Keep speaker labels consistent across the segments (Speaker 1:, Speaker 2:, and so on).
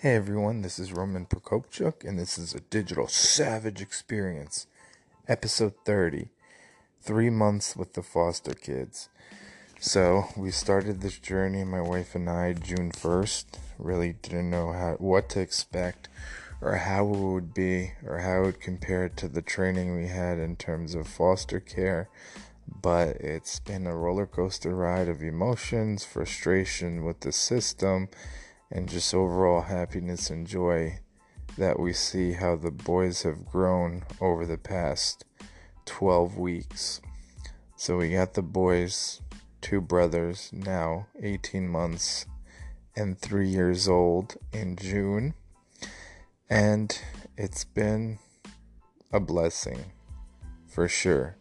Speaker 1: Hey everyone, this is Roman Prokopchuk, and this is a Digital Savage Experience, episode 30 Three Months with the Foster Kids. So, we started this journey, my wife and I, June 1st. Really didn't know how, what to expect, or how it would be, or how it would compare to the training we had in terms of foster care. But it's been a roller coaster ride of emotions, frustration with the system and just overall happiness and joy that we see how the boys have grown over the past 12 weeks. So we got the boys, two brothers, now 18 months and 3 years old in June. And it's been a blessing for sure.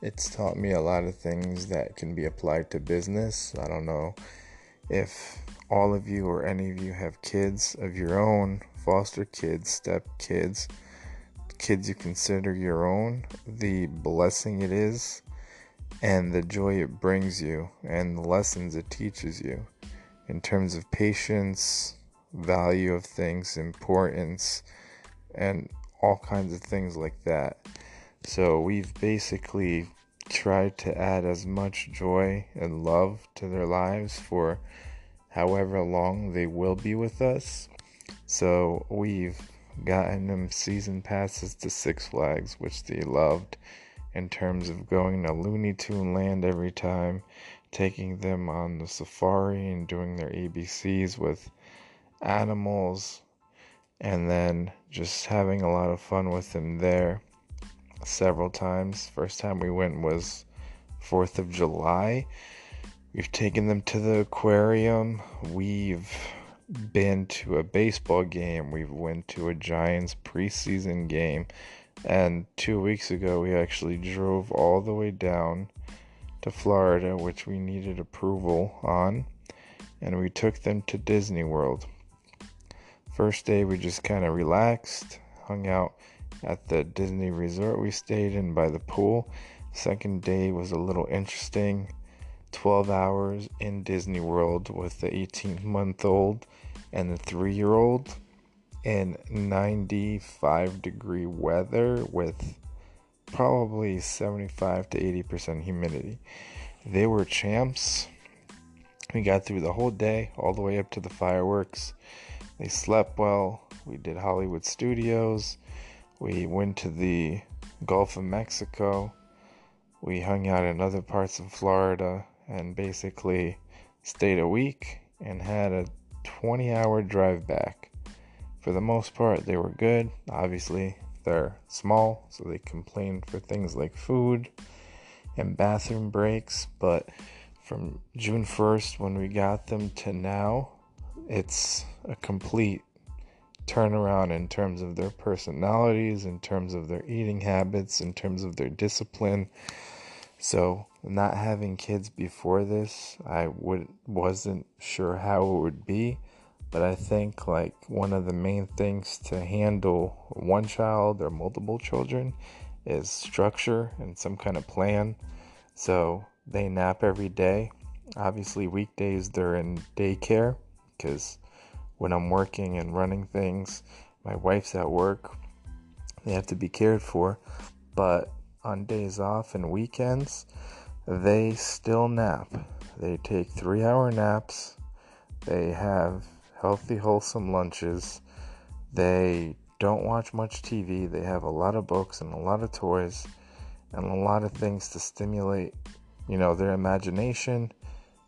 Speaker 1: It's taught me a lot of things that can be applied to business. I don't know if all of you or any of you have kids of your own, foster kids, step kids, kids you consider your own, the blessing it is and the joy it brings you and the lessons it teaches you in terms of patience, value of things, importance, and all kinds of things like that. So we've basically tried to add as much joy and love to their lives for however long they will be with us. So we've gotten them season passes to Six Flags, which they loved in terms of going to Looney Tune Land every time, taking them on the safari and doing their ABCs with animals, and then just having a lot of fun with them there several times. First time we went was 4th of July We've taken them to the aquarium. We've been to a baseball game. We've went to a Giants preseason game. And 2 weeks ago we actually drove all the way down to Florida, which we needed approval on, and we took them to Disney World. First day we just kind of relaxed, hung out at the Disney resort we stayed in by the pool. Second day was a little interesting 12 hours in Disney World with the 18 month old and the 3 year old in 95 degree weather with probably 75 to 80% humidity. They were champs. We got through the whole day, all the way up to the fireworks. They slept well. We did Hollywood Studios. We went to the Gulf of Mexico. We hung out in other parts of Florida and basically stayed a week and had a 20 hour drive back. For the most part, they were good. Obviously, they're small, so they complained for things like food and bathroom breaks. But from June 1st, when we got them, to now, it's a complete turnaround in terms of their personalities, in terms of their eating habits, in terms of their discipline. So, not having kids before this, I would wasn't sure how it would be, but I think like one of the main things to handle one child or multiple children is structure and some kind of plan. So, they nap every day. Obviously, weekdays they're in daycare because when I'm working and running things, my wife's at work. They have to be cared for, but on days off and weekends, they still nap. They take three hour naps. They have healthy, wholesome lunches. They don't watch much TV. They have a lot of books and a lot of toys and a lot of things to stimulate, you know, their imagination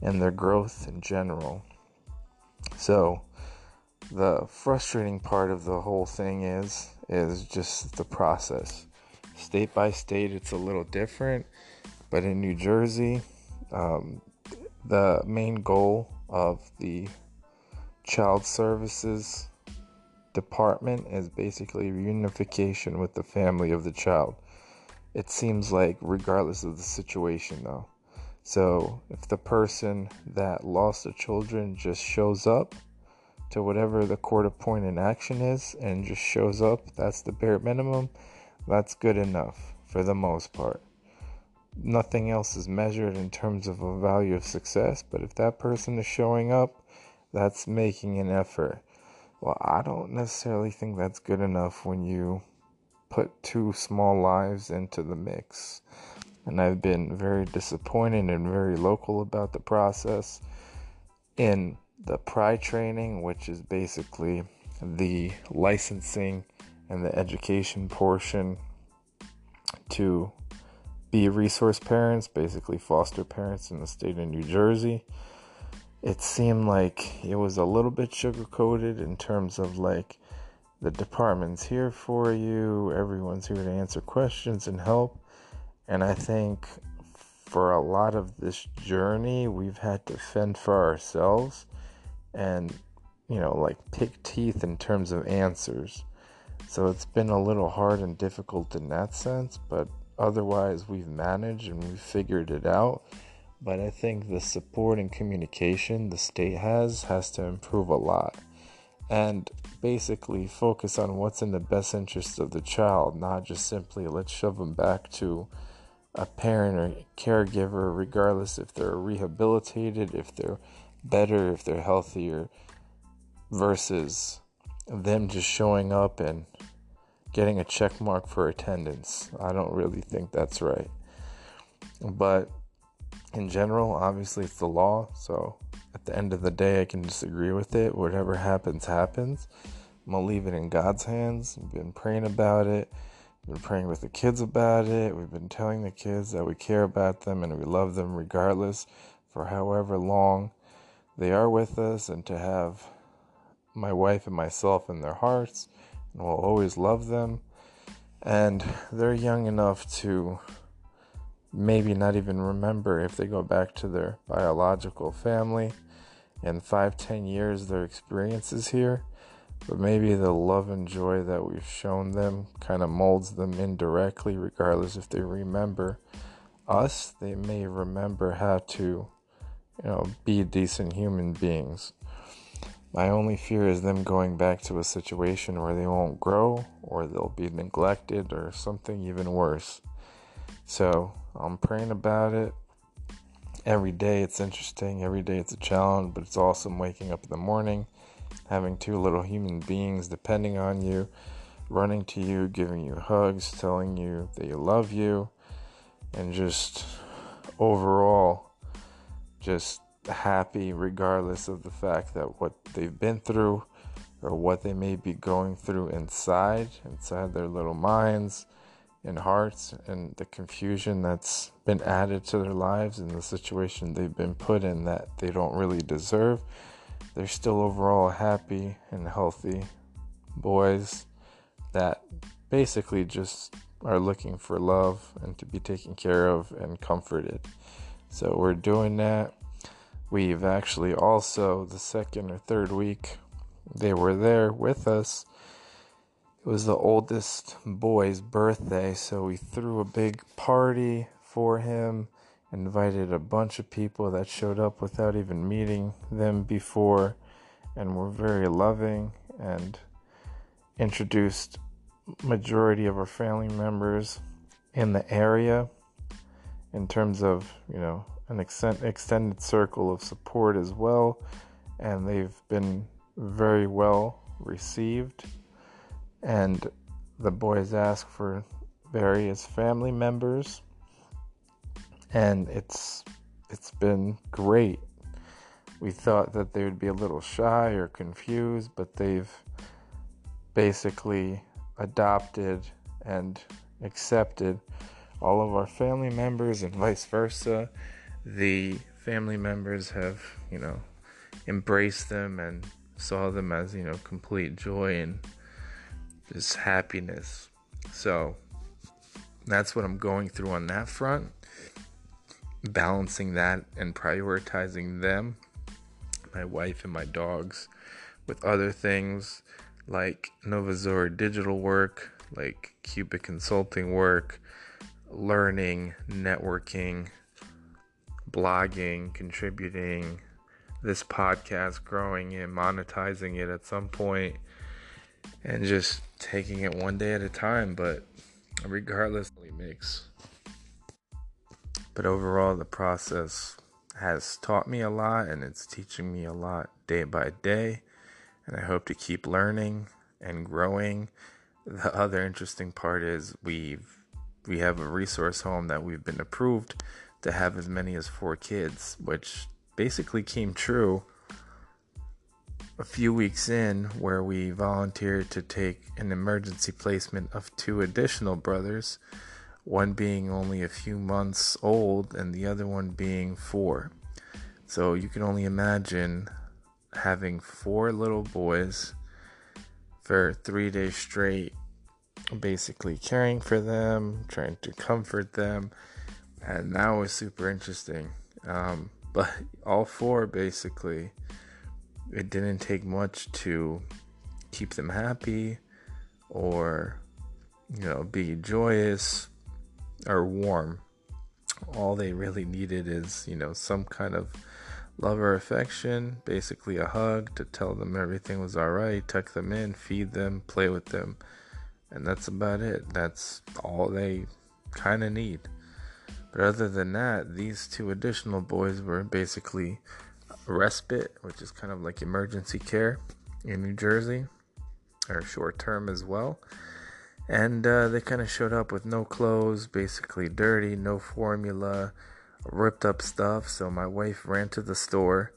Speaker 1: and their growth in general. So, the frustrating part of the whole thing is is just the process state by state, it's a little different. But in New Jersey, um, the main goal of the child services department is basically reunification with the family of the child. It seems like, regardless of the situation, though. So, if the person that lost the children just shows up to whatever the court appointed action is and just shows up, that's the bare minimum, that's good enough for the most part. Nothing else is measured in terms of a value of success, but if that person is showing up, that's making an effort. Well, I don't necessarily think that's good enough when you put two small lives into the mix. And I've been very disappointed and very local about the process in the PRIDE training, which is basically the licensing and the education portion to be resource parents, basically foster parents in the state of New Jersey it seemed like it was a little bit sugar coated in terms of like the department's here for you, everyone's here to answer questions and help. And I think for a lot of this journey, we've had to fend for ourselves and, you know, like pick teeth in terms of answers. So it's been a little hard and difficult in that sense, but otherwise, we've managed and we've figured it out but I think the support and communication the state has has to improve a lot. And basically focus on what's in the best interest of the child, not just simply let's shove them back to a parent or caregiver, regardless if they're rehabilitated, if they're better, if they're healthier, versus them just showing up and getting a check mark for attendance. I don't really think that's right. But in general, obviously it's the law, so at the end of the day, I can disagree with it. Whatever happens, happens. I'm gonna leave it in God's hands. We've been praying about it. We've been praying with the kids about it. We've been telling the kids that we care about them and we love them regardless for however long they are with us, and to have my wife and myself in their hearts, and we'll always love them. And they're young enough to maybe not even remember if they go back to their biological family in five, ten years their experiences here. But maybe the love and joy that we've shown them kind of molds them indirectly, regardless if they remember us. They may remember how to, you know, be decent human beings. My only fear is them going back to a situation where they won't grow or they'll be neglected or something even worse. So I'm praying about it. Every day it's interesting, every day it's a challenge, but it's awesome waking up in the morning, having two little human beings depending on you, running to you, giving you hugs, telling you they love you, and just overall, just happy regardless of the fact that what they've been through or what they may be going through inside, inside their little minds and hearts and the confusion that's been added to their lives and the situation they've been put in that they don't really deserve. They're still overall happy and healthy boys that basically just are looking for love and to be taken care of and comforted. So we're doing that. We've actually also, the second or third week, they were there with us. It was the oldest boy's birthday, so we threw a big party for him, invited a bunch of people that showed up without even meeting them before, and were very loving and introduced majority of our family members in the area in terms of, you know, an extended circle of support as well, and they've been very well received. And the boys ask for various family members and it's it's been great. We thought that they would be a little shy or confused but they've basically adopted and accepted all of our family members and vice versa the family members have you know embraced them and saw them as you know complete joy and just happiness. So that's what I'm going through on that front. Balancing that and prioritizing them, my wife and my dogs, with other things like Nova Zora digital work, like Cubic consulting work, learning, networking, blogging, contributing, this podcast, growing it, monetizing it at some point, and just taking it one day at a time. But regardless, makes. But overall, the process has taught me a lot and it's teaching me a lot day by day. And I hope to keep learning and growing. The other interesting part is we've we have a resource home that we've been approved to have as many as four kids, which basically came true a few weeks in where we volunteered to take an emergency placement of two additional brothers, one being only a few months old and the other one being four. So you can only imagine having four little boys for three days straight, basically caring for them, trying to comfort them, and that was super interesting. Um, but all four basically it didn't take much to keep them happy or you know be joyous or warm. All they really needed is you know some kind of love or affection basically a hug to tell them everything was all right tuck them in feed them play with them. And that's about it. That's all they kind of need but other than that these two additional boys were basically respite, which is kind of like emergency care in New Jersey, or short term as well. And uh, they kind of showed up with no clothes, basically dirty, no formula, ripped up stuff. So my wife ran to the store,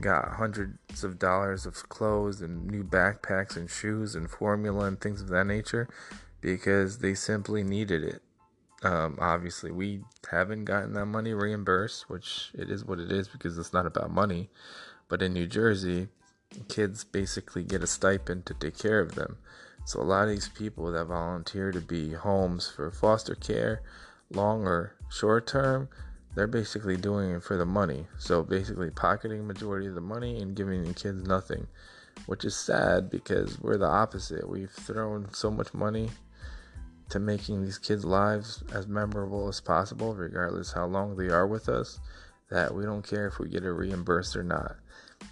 Speaker 1: got hundreds of dollars of clothes and new backpacks and shoes and formula and things of that nature because they simply needed it. Um, obviously, we haven't gotten that money reimbursed, which it is what it is because it's not about money. But in New Jersey, kids basically get a stipend to take care of them. So a lot of these people that volunteer to be homes for foster care, long or short term, they're basically doing it for the money. So basically pocketing majority of the money and giving the kids nothing, which is sad because we're the opposite. We've thrown so much money to making these kids' lives as memorable as possible, regardless how long they are with us, that we don't care if we get it reimbursed or not.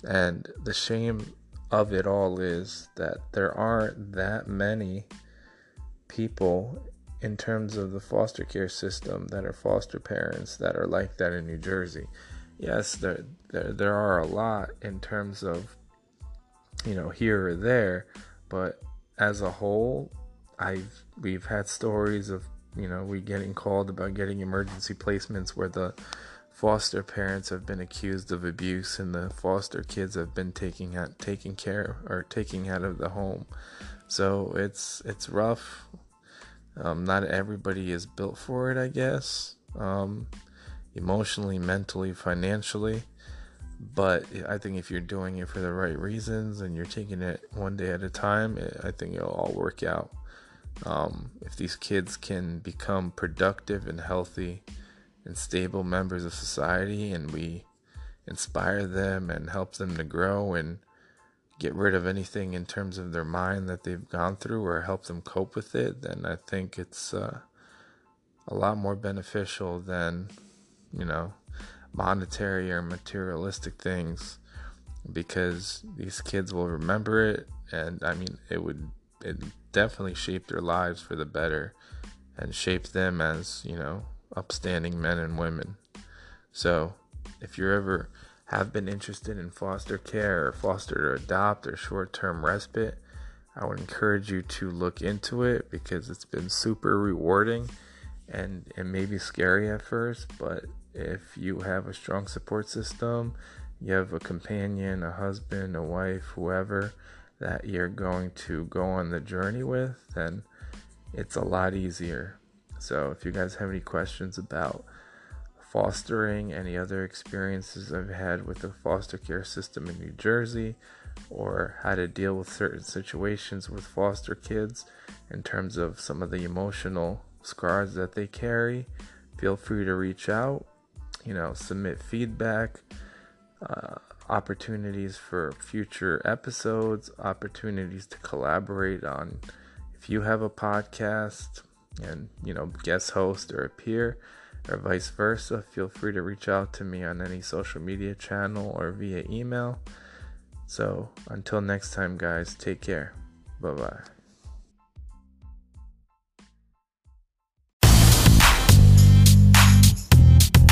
Speaker 1: And the shame of it all is that there aren't that many people in terms of the foster care system that are foster parents that are like that in New Jersey. Yes, there there, there are a lot in terms of you know here or there, but as a whole, I've we've had stories of you know we getting called about getting emergency placements where the foster parents have been accused of abuse and the foster kids have been taking out taking care or taking out of the home. So it's it's rough. Um, not everybody is built for it, I guess. Um, emotionally, mentally, financially. But I think if you're doing it for the right reasons and you're taking it one day at a time, I think it'll all work out. Um, if these kids can become productive and healthy and stable members of society, and we inspire them and help them to grow and get rid of anything in terms of their mind that they've gone through or help them cope with it, then I think it's uh, a lot more beneficial than, you know, monetary or materialistic things because these kids will remember it. And I mean it would it definitely shaped their lives for the better and shaped them as, you know, upstanding men and women. So, if you ever have been interested in foster care or foster to adopt or short term respite, I would encourage you to look into it because it's been super rewarding and it may be scary at first, but if you have a strong support system, you have a companion, a husband, a wife, whoever that you're going to go on the journey with, then it's a lot easier. So, if you guys have any questions about fostering, any other experiences I've had with the foster care system in New Jersey, or how to deal with certain situations with foster kids in terms of some of the emotional scars that they carry, feel free to reach out. You know, submit feedback. Uh, opportunities for future episodes, opportunities to collaborate on if you have a podcast and, you know, guest host or appear or vice versa, feel free to reach out to me on any social media channel or via email. So until next time, guys, take care. Bye bye.